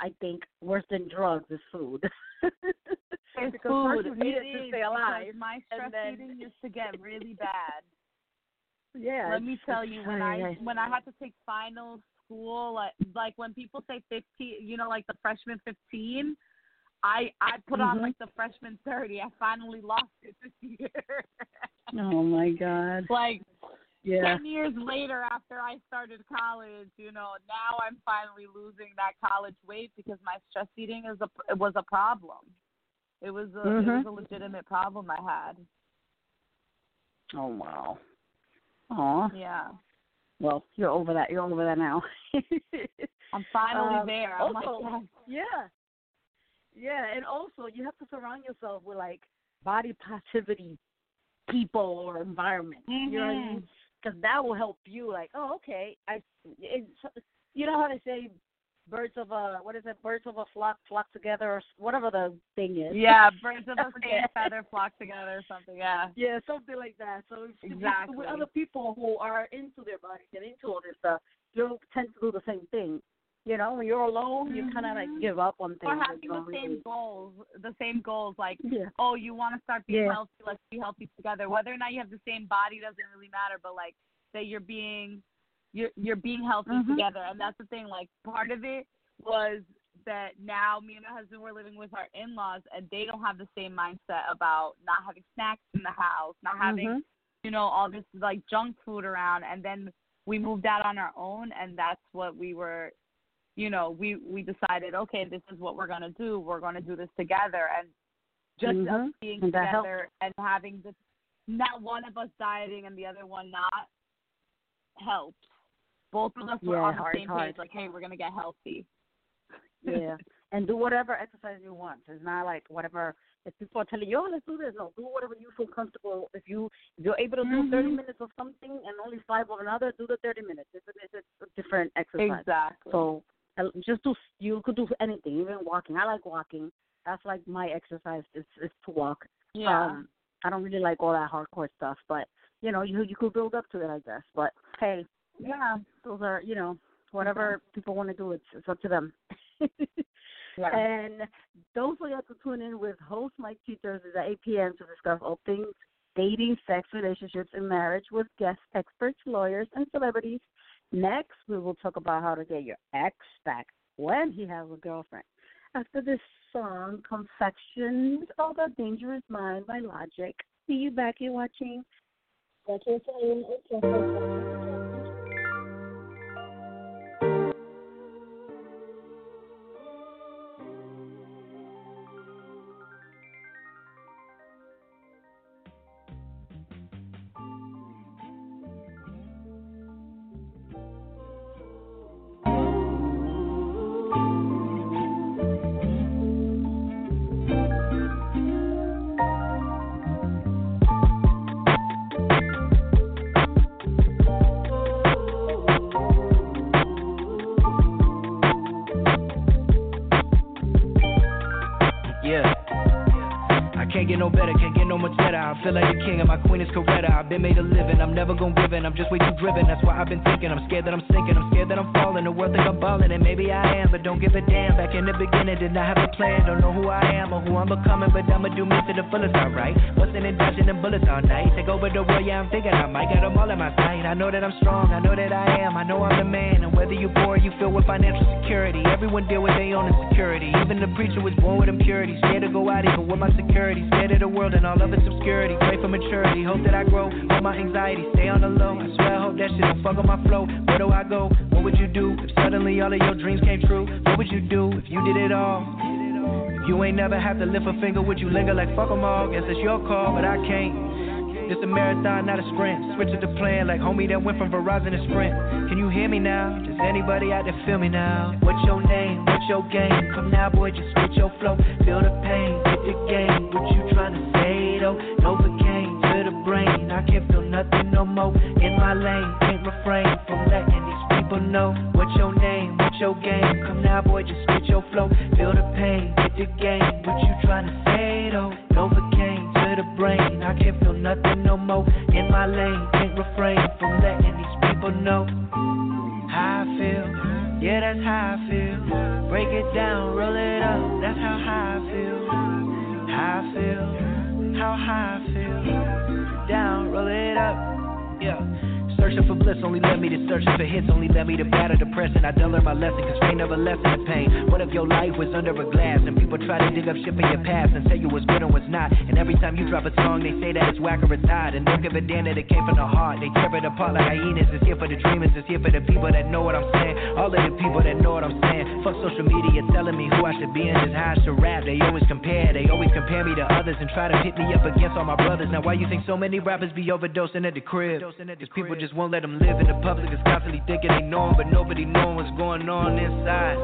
I think worse than drugs is food. It's because food. first you need It to stay alive. My stress then- eating used to get really bad. Yeah. Let me tell you, when I when I had to take final school, like like when people say fifteen, you know, like the freshman fifteen, I I put on Mhm. like the freshman thirty. I finally lost it this year. Oh my God. like Yeah. ten years later, after I started college, you know, now I'm finally losing that college weight because my stress eating is a it was a problem. It was a it was Mhm. a legitimate problem I had. Oh wow. Aw. Yeah. Well, you're over that. You're over that now. I'm finally Um, there. I'm like, also, yes. yeah. Yeah, and also you have to surround yourself with like body positivity people or environment. You know what I Mhm. mean? Because that will help you. Like, oh, okay. I, it's, you know how they say, birds of a what is it? Birds of a flock flock together, or whatever the thing is. Yeah, birds of same feather flock together or something. Yeah. Yeah, something like that. So if if you- Exactly. with other people who are into their bodies and into all this stuff, you'll tend to do the same know, when you're alone, you kind of like give up on things. Or having the same really- goals, the same goals. Like, Yeah. oh, you want to start being Yeah. healthy? Let's be healthy together. Whether or not you have the same body doesn't really matter. But like, that you're being, you're you're being healthy Mhm. together, and that's the thing. Like, part of it was that now me and my husband were living with our in-laws, and they don't have the same mindset about not having snacks in the house, not having Mhm. you know, all this like junk food around and then we moved out on our own and that's what we were you know, we we decided, okay, this is what we're gonna do. We're gonna do this together and just us Mhm. being And together and having this not one of us dieting and the other one not helped. Both of us were on the same hard. page, like, hey, we're gonna get healthy. yeah, and do whatever exercise you want. It's not like whatever. If people are telling you, oh, let's do this, no, do whatever you feel comfortable. If you if you're able to do 30 Mhm. minutes of something and only five of another, do the 30 minutes. It's a, it's a different exercise. Exactly. So just do you could do anything, even walking. I like walking. That's like my exercise is is to walk. Yeah. Um, I don't really like all that hardcore stuff, but you know, you you could build up to it, I guess. But hey, yeah, those are you know whatever people want to do. It's it's up to them. Yeah. And don't forget to tune in with host Mike T Thursdays at 8 p.m. to discuss all things dating, sex, relationships, and marriage with guest experts, lawyers, and celebrities. Next, we will talk about how to get your ex back when he has a girlfriend. After this song, Confessions of a Dangerous Mind by Logic. See you back here watching. Better, can't get no much better. I feel like a king and my queen is Coretta. I've been made a living, I'm never gonna give in. I'm just way too driven, that's why I've been thinking. I'm scared that I'm sinking, I'm scared that I'm falling. The world think I'm balling, and maybe I am, but don't give a damn. Back in the beginning, did not have a plan. Don't know who I am or who I'm becoming, but I'ma do me to the fullest, alright. Busting and dodging and bullets all night. Take over the world, yeah, I'm thinking I might got them all in my sight. I know that I'm strong, I know that I am, I know I'm the man. And whether you're poor, you feel with financial security. Everyone deal with their own insecurity. Even the preacher was born with impurity. Scared to go out even with my security. Scared of the world and all of its obscurity. Pray for maturity. Hope that I grow. Hold my anxiety. Stay on the low. I swear I hope that shit don't fuck up my flow. Where do I go? What would you do if suddenly all of your dreams came true? What would you do if you did it all? You ain't never have to lift a finger, would you linger like fuck 'em all? Guess it's your call, but I can't. It's a marathon, not a sprint. Switch the plan like homie that went from Verizon to Sprint. Can you hear me now? Does anybody out there feel me now? What's your name? What's your game? Come now, boy, just switch your flow. Feel the pain, hit the game. What you trying to say though? To the brain. I can't feel nothing no more. In my lane, can't refrain from letting these people know. What's your name? What's your game? Come now, boy, just switch your flow. Feel the pain, hit the game. What you trying to say though? Novocaine to the brain. I can't feel nothing no more. In my lane, can't refrain from letting these people know how I feel. Yeah, that's how I feel. Break it down, roll it up. That's how high I feel. How I feel. How high I feel. Down, roll it up. Yeah. Searching for bliss only led me to searching for hits, only led me to battle depression. I done learn my lesson, cause pain never lessen the pain. What if your life was under a glass and people try to dig up shit from your past and tell you what's good and what's not? And every time you drop a song, they say that it's whack or it's odd. And don't give a damn that it came from the heart. They tear it apart like hyenas. It's here for the dreamers, it's here for the people that know what I'm saying. All of the people that know what I'm saying. Fuck social media telling me who I should be and just how I should rap. They always compare, they always compare me to others and try to pit me up against all my brothers. Now, why you think so many rappers be overdosing at the crib? Cause people just won't let them live in the public. Is constantly thinking they know but nobody knowing what's going on inside.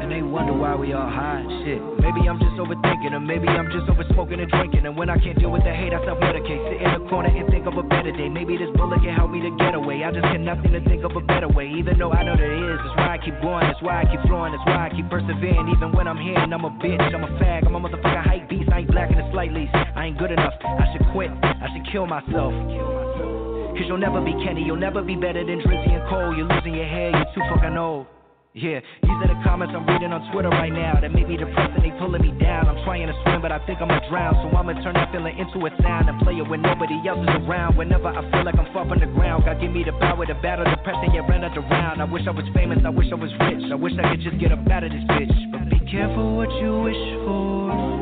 And they wonder why we all hide. Shit, maybe I'm just overthinking, or maybe I'm just over smoking and drinking. And when I can't deal with the hate, I self medicate. Sit in the corner and think of a better day. Maybe this bullet can help me to get away. I just cannot seem to think of a better way. Even though I know there is, that's why I keep going, that's why I keep flowing, that's why I keep persevering. Even when I'm here and I'm a bitch, I'm a fag, I'm a motherfucking hype beast. I ain't black in the slight least. I ain't good enough. I should quit. I should kill myself. Cause you'll never be Kenny, you'll never be better than Drizzy and Cole. You're losing your hair, you're too fucking old. Yeah, these are the comments I'm reading on Twitter right now that make me depressed and they pulling me down. I'm trying to swim, but I think I'ma drown. So I'ma turn that feeling into a sound and play it when nobody else is around. Whenever I feel like I'm far from the ground, God give me the power to battle depression, yeah, run around. I wish I was famous, I wish I was rich. I wish I could just get up out of this bitch. But be careful what you wish for.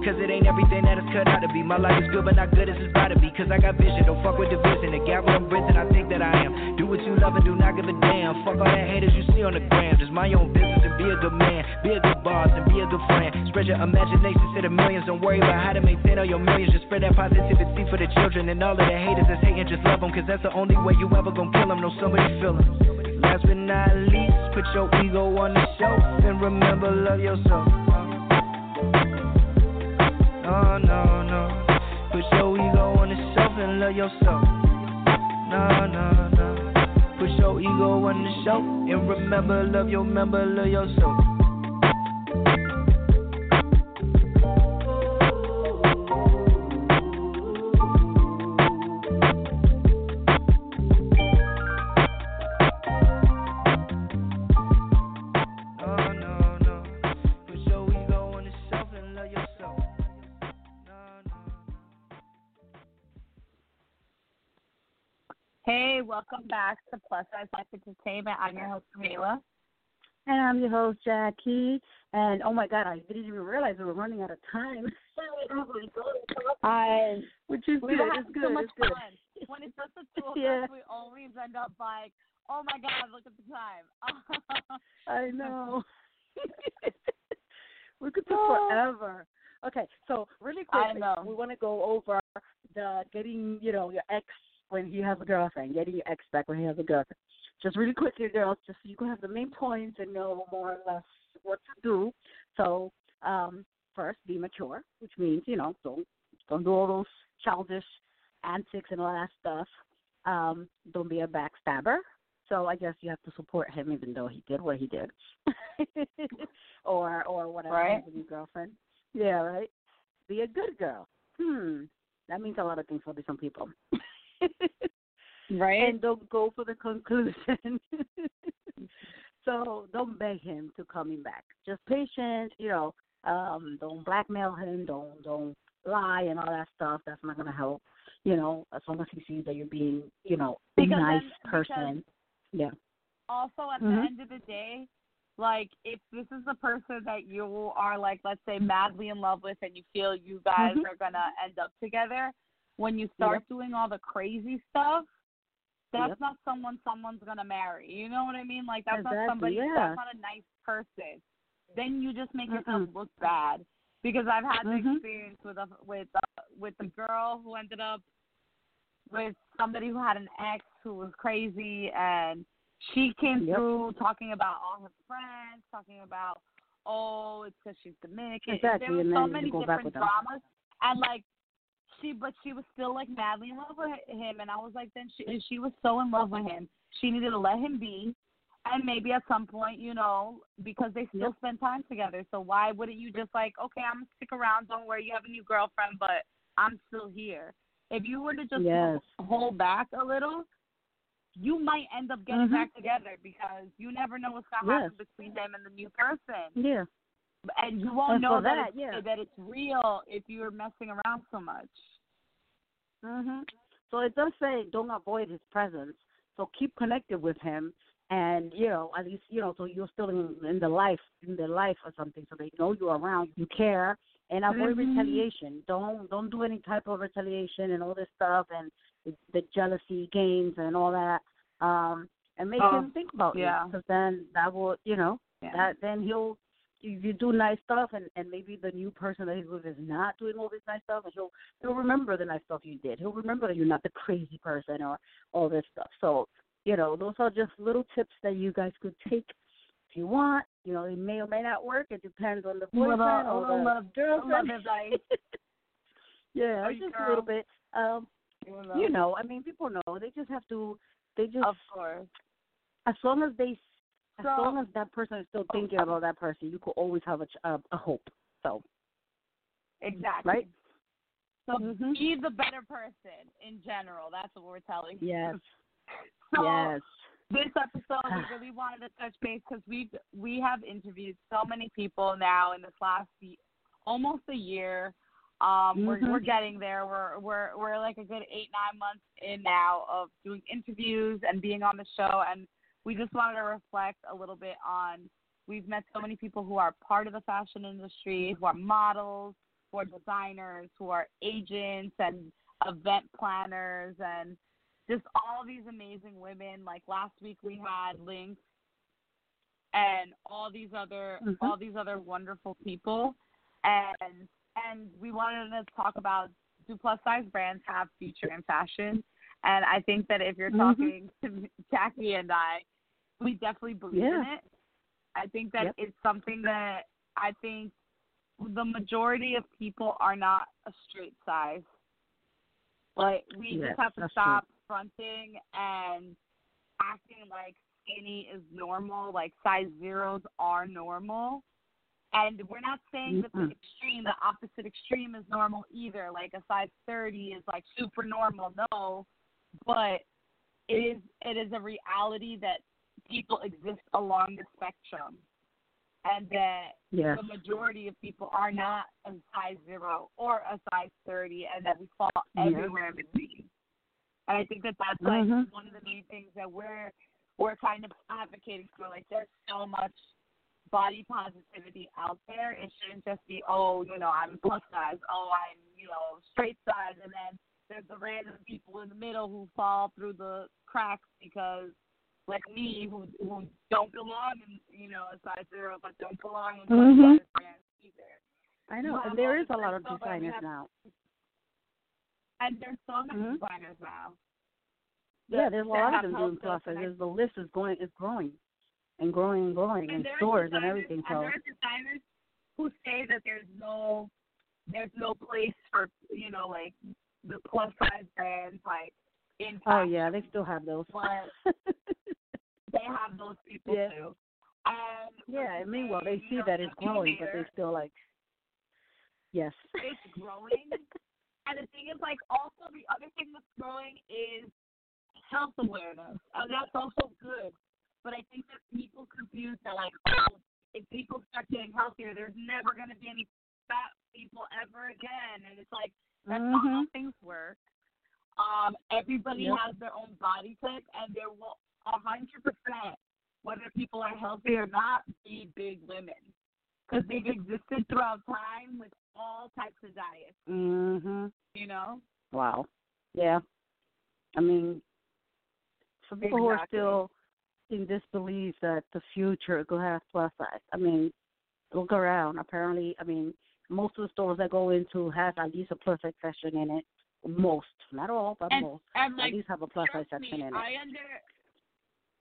Cause it ain't everything that it's cut out to be. My life is good, but not good as it's about to be. Cause I got vision, don't fuck with division. The where I'm breathing, I think that I am. Do what you love and do not give a damn. Fuck all that haters you see on the gram. Just my own business and be a good man. Be a good boss and be a good friend. Spread your imagination to the millions. Don't worry about how to maintain all your millions. Just spread that positivity for the children and all of the haters that's hating. Just love them, cause that's the only way you ever gonna kill them. Know somebody feel them. Last but not least, put your ego on the shelf and remember, love yourself. Oh, no, no, no. Put your ego on the shelf and love yourself. No, no, no. Put your ego on the shelf and remember, love your member, love yourself. Back to Plus Size Life Entertainment. I'm your host, Camila. And I'm your host, Jackie. And oh my God, I didn't even realize we were running out of time. I, Which is we good. It's good. so much it's good. fun. When it's just the two of Yeah. us, we always end up like, oh my God, look at the time. I know. we could talk forever. Okay, so really quick, we want to go over the getting, you know, your ex when he has a girlfriend, getting your ex back when he has a girlfriend. Just really quickly, girls, just so you can have the main points and know more or less what to do. So, um, first, be mature, which means, you know, don't don't do all those childish antics and all that stuff. Um, don't be a backstabber. So I guess you have to support him even though he did what he did. or or whatever Right. with your girlfriend. Yeah, right. be a good girl. Hmm, that means a lot of things for different people. Right. And don't go for the conclusion. so don't beg him to coming back. Just patient, you know. Um, don't blackmail him. Don't don't lie and all that stuff. That's not gonna help. You know, as long as he sees that you're being, you know, a Because nice then- person. Yeah. also at Mhm. the end of the day, like if this is the person that you are like, let's say, madly in love with, and you feel you guys Mhm. are gonna end up together, when you start Yep. doing all the crazy stuff, that's Yep. not someone someone's gonna marry. You know what I mean? Like that's Exactly, not somebody. yeah. That's not a nice person. Then you just make yourself Mm-mm. look bad. Because I've had the Mhm. experience with a with uh, with the girl who ended up with somebody who had an ex who was crazy and she came Yep. through talking about all her friends, talking about oh it's because she's Dominican. Exactly, There were so many you go back different dramas, and like she, but she was still like madly in love with him, and I was like, then she if she was so in love with him. She needed to let him be. And maybe at some point, you know, because they still spend time together. So why wouldn't you just like, okay, I'm gonna stick around. Don't worry, you have a new girlfriend, but I'm still here. If you were to just Yes. hold back a little, you might end up getting Mhm. back together because you never know what's gonna Yes. happen between them and the new person. Yeah. And you won't And know that, that, it's, yeah. that it's real if you're messing around so much. Mhm. So it does say don't avoid his presence. So keep connected with him, and you know at least you know so you're still in, in the life in the life or something, so they know you're around, you care, and avoid Mhm. retaliation. Don't don't do any type of retaliation and all this stuff and the, the jealousy games and all that. Um, and make Oh, him think about yeah. you, because then that will you know Yeah. that then he'll you, do nice stuff and and maybe the new person that he's with is not doing all this nice stuff and he'll he'll remember the nice stuff you did. He'll remember that you're not the crazy person or all this stuff. So you know those are just little tips that you guys could take if you want. You know it may or may not work. It depends on the boyfriend a or the love- girlfriend yeah just girl. a little bit. Um You you know i mean people know. They just have to they just Of course. as long as they as So- long as that person is still thinking about that person, you could always have a, ch- a, a hope. So, Exactly. right? So Mhm. be the better person in general. That's what we're telling you. Yes. So yes. this episode, we really wanted to touch base because we we have interviewed so many people now in this last almost a year. Um, we're Mhm. we're getting there. We're we're we're like a good eight nine months in now of doing interviews and being on the show, and we just wanted to reflect a little bit on. We've met so many people who are part of the fashion industry, who are models, who are designers, who are agents and event planners, and just all these amazing women. Like last week we had Link and all these other Mhm. all these other wonderful people and and we wanted to talk about do plus size brands have future in fashion? And I think that if you're Mhm. talking to Jackie and I, we definitely believe in it. I think that Yep. it's something that I think the majority of people are not a straight size. Like we Yes, just have to stop fronting and acting like skinny is normal, like size zeros are normal. And we're not saying that the extreme, the opposite extreme is normal either. Like a size 30 is like super normal. No, but it is it is a reality that people exist along the spectrum, and that Yes. the majority of people are not a size zero or a size 30, and that we fall everywhere in between. And I think that that's like Mhm. one of the main things that we're we're kind of advocating for. Like, there's so much body positivity out there. It shouldn't just be, oh, you know, I'm plus size, oh, I'm, you know, straight size, and then there's the random people in the middle who fall through the cracks because, like me, who who don't belong in, you know, a size zero, but don't belong in Mhm. size brands either. I know, Wow, and there is a lot of so designers have- now. And there's so many Mhm. designers now. Yeah, there's a lot of them doing plus and sizes. The list is going is growing and growing and growing in and stores and everything. So And there are designers who say that there's no there's no place for you know like the plus size brands like in Oh yeah, they still have those. but they have those people Yeah. too. And yeah, and meanwhile they see that it's growing, but they still like Yes. It's growing. and the thing is, like, also the other thing that's growing is health awareness, and that's also good. But I think that people confuse that, like, oh, if people start getting healthier, there's never going to be any fat people ever again, and it's like that's not how things work. Um, everybody Yep. has their own body type, and there will a hundred percent, whether people are healthy or not, be big women because they've existed throughout time with all types of diets. Mhm. You know. Wow. Yeah. I mean, for people who are still in disbelief that the future could have plus size, I mean, look around. Apparently, I mean, most of the stores I go into have at least a plus size section in it. Most, not all, but And- most, and, at least have a plus size section me, in it. I under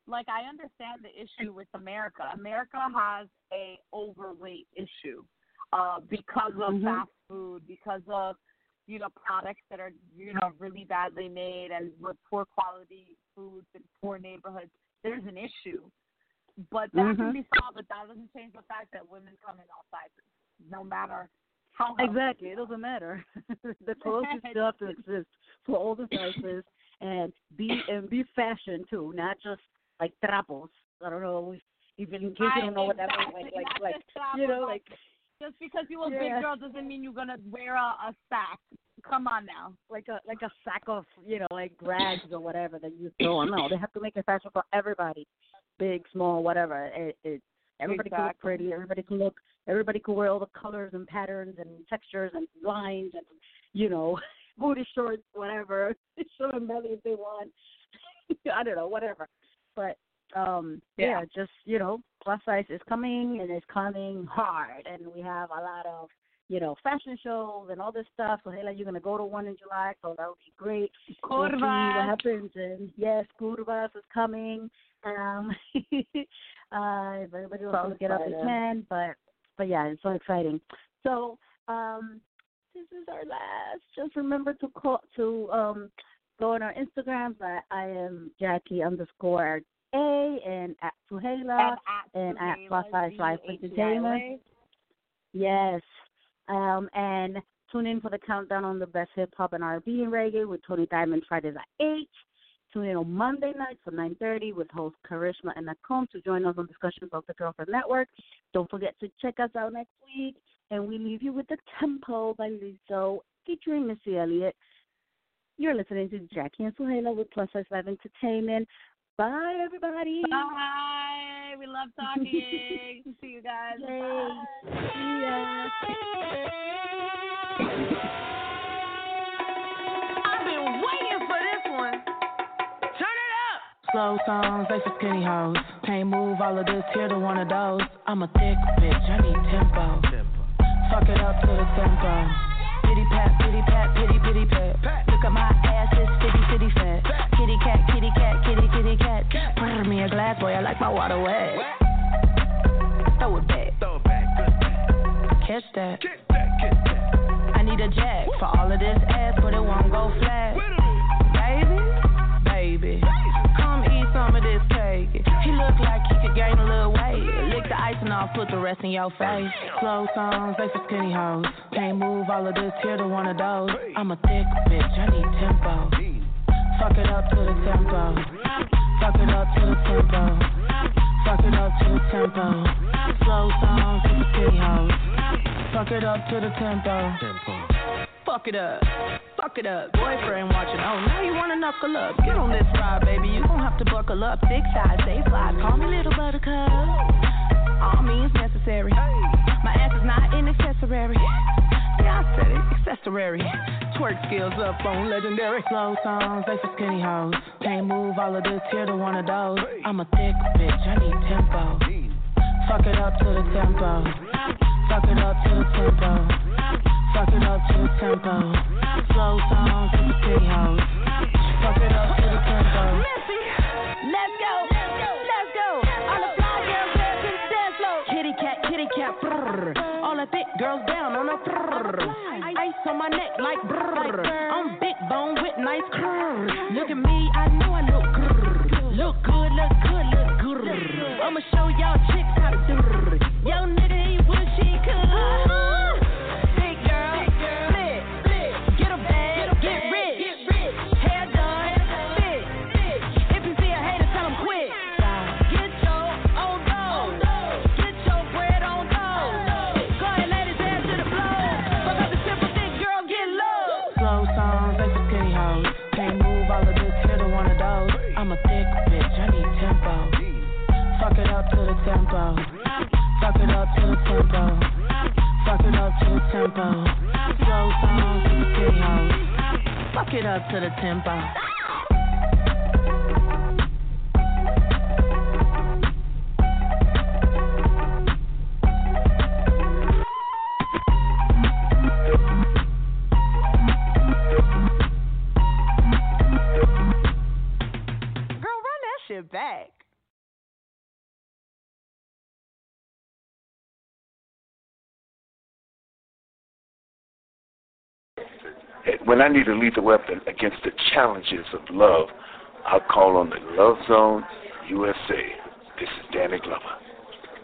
like I understand the issue with America. America has a overweight issue uh, because of Mhm. fast food, because of you know products that are you know really badly made and with poor quality foods in poor neighborhoods. There's an issue, but that can Mhm. be solved. But that doesn't change the fact that women come in all sizes, no matter how Exactly. It doesn't matter. the clothes still have to exist for all the sizes and be and be fashion too, not just like trapos. I don't know if, if in case you don't know what that means, like like like you know like- Just because you're a Yeah. big girl doesn't mean you're gonna wear a, a sack. Come on now. like a like a sack of you know like rags or whatever that you throw on. No, they have to make it fashion for everybody, big, small, whatever. It, it everybody can look pretty. Everybody can look. Everybody can wear all the colors and patterns and textures and lines and you know booty shorts, whatever. Show them belly if they want. I don't know, whatever. But um Yeah. yeah, just you know, plus size is coming and it's coming hard, and we have a lot of you know, fashion shows and all this stuff. So, Hela, you're going to go to one in July, so that would be great. We'll see what Curvas. happens. And yes, Curvas is coming. Um, uh, if everybody wants So to get up, they can. But, but yeah, it's so exciting. So, um, this is our last. Just remember to call to um go on our Instagrams. I, I am Jackie underscore A and at Zuheila And at and at Plus Size Life Entertainment. Yes. Um, and tune in for the countdown on the best hip hop and R&B and reggae with Tony Diamond Fridays at eight. Tune in on Monday nights at nine thirty with host Karishma and Nakom to join us on discussions of the Girlfriend Network. Don't forget to check us out next week. And we leave you with the Tempo by Lizzo featuring Missy Elliott. You're listening to Jackie and Zuheila with Plus Size Live Entertainment. Bye, everybody. Bye. We love talking. See you guys. Yay. Bye. See ya. I've been waiting for this one. Turn it up. Slow songs, they for skinny hoes. Can't move all of this here to one of those. I'm a thick bitch, I need tempo. Fuck it up to the tempo. Pity pat, pity pat, pity pity pat. Look at my ass, it's fitty fitty fat. Kitty cat, kitty cat, kitty kitty cat. Pour me a glass, boy, I like my water wet. Throw it back. Catch that. I need a jack for all of this ass, but it won't go flat. Baby, baby, come eat some of this cake. He look like Icing off, put the rest in your face. Slow songs, they for skinny hoes. Can't move all of this here to one of those. I'm a thick bitch, I need tempo. Fuck it up to the tempo. Fuck it up to the tempo. Fuck it up to the tempo. Slow songs, they for skinny hoes. Fuck it up to the tempo. Fuck it up. Fuck it up. Boyfriend watching. Oh, now you wanna knuckle up. Get on this ride, baby. You gon' have to buckle up. Six size, stay fly. Call me little buttercup. All means necessary. My ass is not an accessory. Yeah, I said it. Accessory. Twerk skills up on legendary. Slow songs, they for skinny hoes. Can't move all of this here to one of those. I'm a thick bitch. I need tempo. Fuck it up to the tempo. Fuck it up to the tempo. Fuck it up to the tempo. Slow songs and the city hoes. Fuck it up to the tempo. Thick girls down on a brrr. Ice on my neck like brrr. I'm big bone with nice curves. Look at me, I know I look grrr. Look good, look good, look good. I'ma show y'all tempo. Slow songs to the. Fuck it up to the tempo. When I need a lethal weapon against the challenges of love, I'll call on the Love Zone USA. This is Danny Glover.